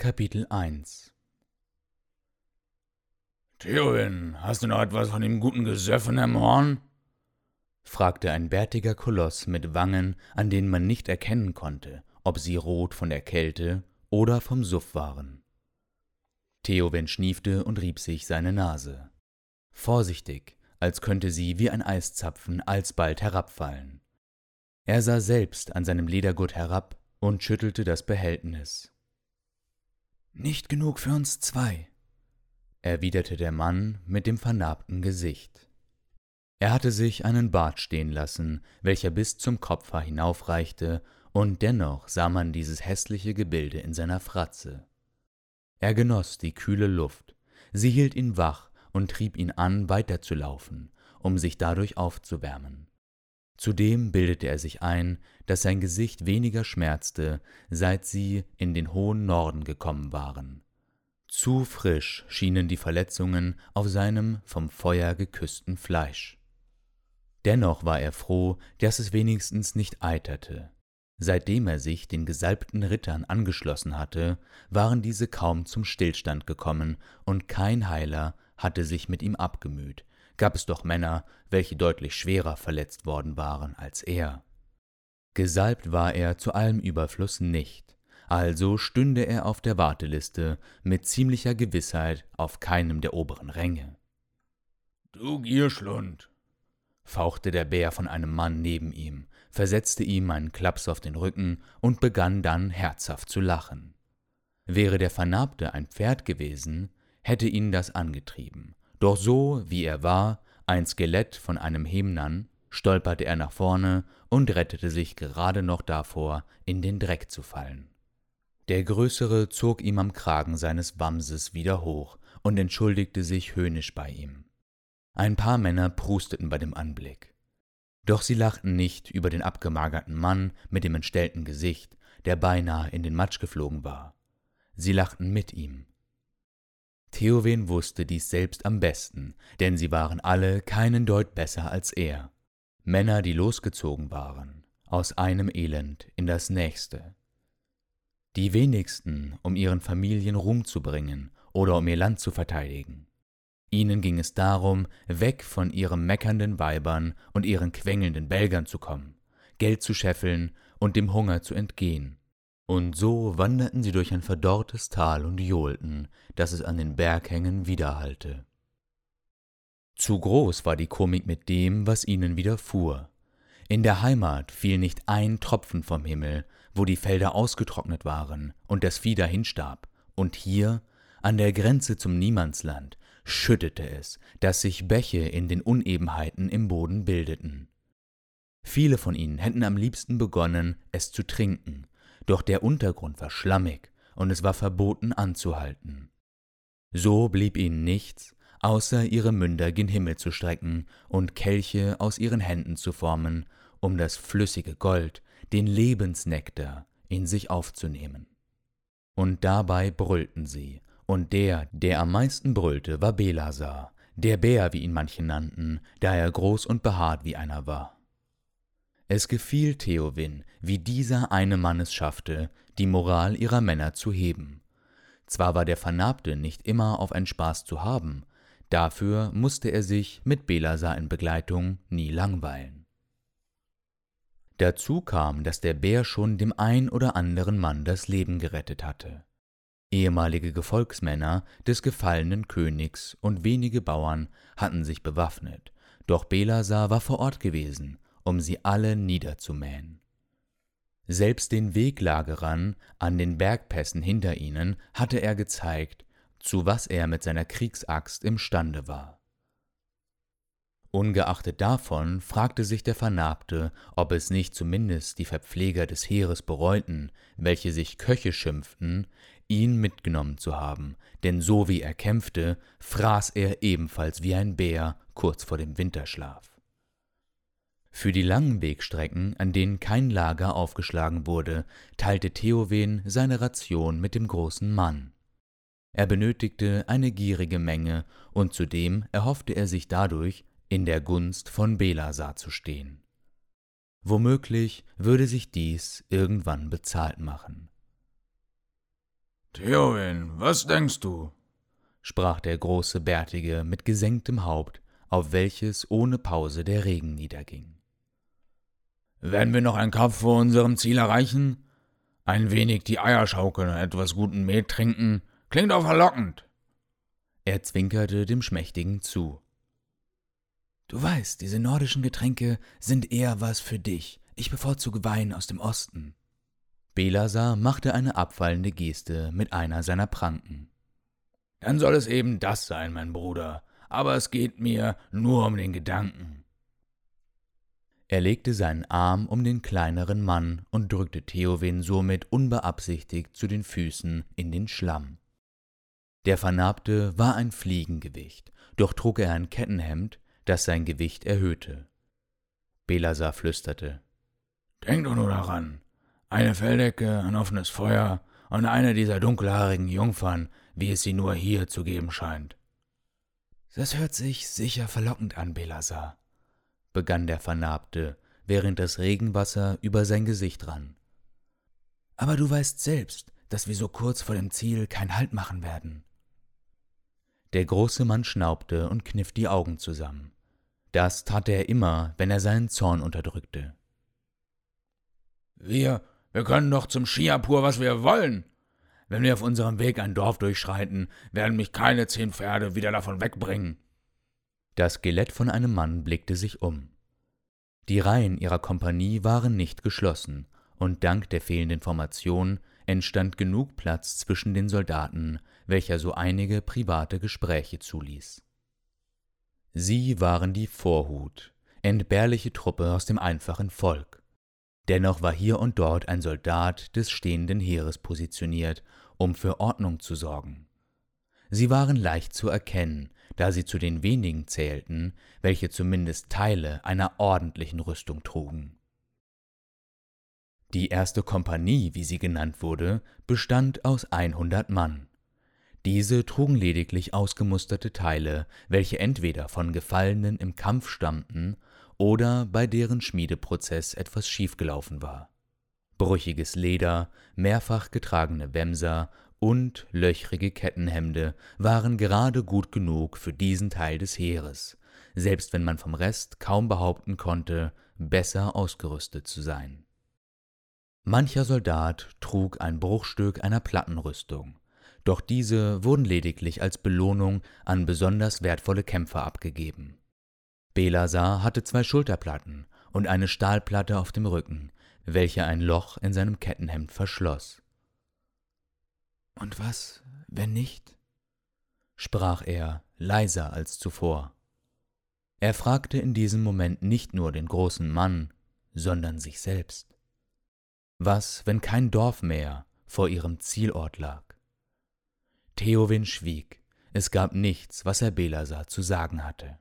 Kapitel 1 Theoden, hast du noch etwas von dem guten Gesöffen im Horn? fragte ein bärtiger Koloss mit Wangen, an denen man nicht erkennen konnte, ob sie rot von der Kälte oder vom Suff waren. Theowen schniefte und rieb sich seine Nase. Vorsichtig, als könnte sie wie ein Eiszapfen alsbald herabfallen. Er sah selbst an seinem Ledergurt herab und schüttelte das Behältnis. Nicht genug für uns zwei, erwiderte der Mann mit dem vernarbten Gesicht. Er hatte sich einen Bart stehen lassen, welcher bis zum Kopfhaar hinaufreichte, und dennoch sah man dieses hässliche Gebilde in seiner Fratze. Er genoss die kühle Luft, sie hielt ihn wach und trieb ihn an, weiterzulaufen, um sich dadurch aufzuwärmen. Zudem bildete er sich ein, dass sein Gesicht weniger schmerzte, seit sie in den hohen Norden gekommen waren. Zu frisch schienen die Verletzungen auf seinem vom Feuer geküssten Fleisch. Dennoch war er froh, dass es wenigstens nicht eiterte. Seitdem er sich den gesalbten Rittern angeschlossen hatte, waren diese kaum zum Stillstand gekommen, und kein Heiler hatte sich mit ihm abgemüht, gab es doch Männer, welche deutlich schwerer verletzt worden waren als er. Gesalbt war er zu allem Überfluss nicht, also stünde er auf der Warteliste mit ziemlicher Gewissheit auf keinem der oberen Ränge. Du Gierschlund, fauchte der Bär von einem Mann neben ihm, versetzte ihm einen Klaps auf den Rücken und begann dann herzhaft zu lachen. Wäre der Vernarbte ein Pferd gewesen, hätte ihn das angetrieben, doch so, wie er war, ein Skelett von einem Hemnern, stolperte er nach vorne und rettete sich gerade noch davor, in den Dreck zu fallen. Der Größere zog ihm am Kragen seines Wamses wieder hoch und entschuldigte sich höhnisch bei ihm. Ein paar Männer prusteten bei dem Anblick. Doch sie lachten nicht über den abgemagerten Mann mit dem entstellten Gesicht, der beinahe in den Matsch geflogen war. Sie lachten mit ihm. Theowen wusste dies selbst am besten, denn sie waren alle keinen Deut besser als er. Männer, die losgezogen waren, aus einem Elend in das nächste. Die wenigsten, um ihren Familien Ruhm zu bringen oder um ihr Land zu verteidigen. Ihnen ging es darum, weg von ihren meckernden Weibern und ihren quengelnden Belgern zu kommen, Geld zu scheffeln und dem Hunger zu entgehen und so wanderten sie durch ein verdorrtes Tal und johlten, dass es an den Berghängen widerhallte. Zu groß war die Komik mit dem, was ihnen widerfuhr. In der Heimat fiel nicht ein Tropfen vom Himmel, wo die Felder ausgetrocknet waren und das Vieh dahinstarb, und hier, an der Grenze zum Niemandsland, schüttete es, dass sich Bäche in den Unebenheiten im Boden bildeten. Viele von ihnen hätten am liebsten begonnen, es zu trinken, doch der Untergrund war schlammig und es war verboten anzuhalten. So blieb ihnen nichts, außer ihre Münder gen Himmel zu strecken und Kelche aus ihren Händen zu formen, um das flüssige Gold, den Lebensnektar, in sich aufzunehmen. Und dabei brüllten sie, und der, der am meisten brüllte, war Belasar, der Bär, wie ihn manche nannten, da er groß und behaart wie einer war. Es gefiel Theowin, wie dieser eine Mann es schaffte, die Moral ihrer Männer zu heben. Zwar war der Vernarbte nicht immer auf einen Spaß zu haben, dafür musste er sich mit Belasar in Begleitung nie langweilen. Dazu kam, dass der Bär schon dem ein oder anderen Mann das Leben gerettet hatte. Ehemalige Gefolgsmänner des gefallenen Königs und wenige Bauern hatten sich bewaffnet, doch Belasar war vor Ort gewesen um sie alle niederzumähen. Selbst den Weglagerern an den Bergpässen hinter ihnen hatte er gezeigt, zu was er mit seiner Kriegsaxt imstande war. Ungeachtet davon fragte sich der Vernarbte, ob es nicht zumindest die Verpfleger des Heeres bereuten, welche sich Köche schimpften, ihn mitgenommen zu haben, denn so wie er kämpfte, fraß er ebenfalls wie ein Bär kurz vor dem Winterschlaf. Für die langen Wegstrecken, an denen kein Lager aufgeschlagen wurde, teilte Theowen seine Ration mit dem großen Mann. Er benötigte eine gierige Menge, und zudem erhoffte er sich dadurch, in der Gunst von Belasar zu stehen. Womöglich würde sich dies irgendwann bezahlt machen. Theowin, was denkst du? sprach der große Bärtige mit gesenktem Haupt, auf welches ohne Pause der Regen niederging. Werden wir noch einen Kampf vor unserem Ziel erreichen? Ein wenig die Eier schaukeln und etwas guten Met trinken, klingt auch verlockend. Er zwinkerte dem Schmächtigen zu. Du weißt, diese nordischen Getränke sind eher was für dich. Ich bevorzuge Wein aus dem Osten. Belasar machte eine abfallende Geste mit einer seiner Pranken. Dann soll es eben das sein, mein Bruder, aber es geht mir nur um den Gedanken. Er legte seinen Arm um den kleineren Mann und drückte Theowin somit unbeabsichtigt zu den Füßen in den Schlamm. Der Vernarbte war ein Fliegengewicht, doch trug er ein Kettenhemd, das sein Gewicht erhöhte. Belasar flüsterte. Denk doch nur daran. Eine Felldecke, ein offenes Feuer und eine dieser dunkelhaarigen Jungfern, wie es sie nur hier zu geben scheint. Das hört sich sicher verlockend an, Belasar, begann der Vernarbte, während das Regenwasser über sein Gesicht rann. Aber du weißt selbst, dass wir so kurz vor dem Ziel kein Halt machen werden. Der große Mann schnaubte und kniff die Augen zusammen. Das tat er immer, wenn er seinen Zorn unterdrückte. Wir, wir können doch zum Schiapur, was wir wollen. Wenn wir auf unserem Weg ein Dorf durchschreiten, werden mich keine zehn Pferde wieder davon wegbringen. Das Skelett von einem Mann blickte sich um. Die Reihen ihrer Kompanie waren nicht geschlossen, und dank der fehlenden Formation entstand genug Platz zwischen den Soldaten, welcher so einige private Gespräche zuließ. Sie waren die Vorhut, entbehrliche Truppe aus dem einfachen Volk. Dennoch war hier und dort ein Soldat des stehenden Heeres positioniert, um für Ordnung zu sorgen. Sie waren leicht zu erkennen, da sie zu den wenigen zählten, welche zumindest Teile einer ordentlichen Rüstung trugen. Die erste Kompanie, wie sie genannt wurde, bestand aus 100 Mann. Diese trugen lediglich ausgemusterte Teile, welche entweder von Gefallenen im Kampf stammten oder bei deren Schmiedeprozess etwas schiefgelaufen war. Brüchiges Leder, mehrfach getragene Wämser und löchrige Kettenhemde waren gerade gut genug für diesen Teil des Heeres, selbst wenn man vom Rest kaum behaupten konnte, besser ausgerüstet zu sein. Mancher Soldat trug ein Bruchstück einer Plattenrüstung, doch diese wurden lediglich als Belohnung an besonders wertvolle Kämpfer abgegeben. Belasar hatte zwei Schulterplatten und eine Stahlplatte auf dem Rücken, welche ein Loch in seinem Kettenhemd verschloss. Und was, wenn nicht? sprach er, leiser als zuvor. Er fragte in diesem Moment nicht nur den großen Mann, sondern sich selbst. Was, wenn kein Dorf mehr vor ihrem Zielort lag? Theowin schwieg, es gab nichts, was er Belasar zu sagen hatte.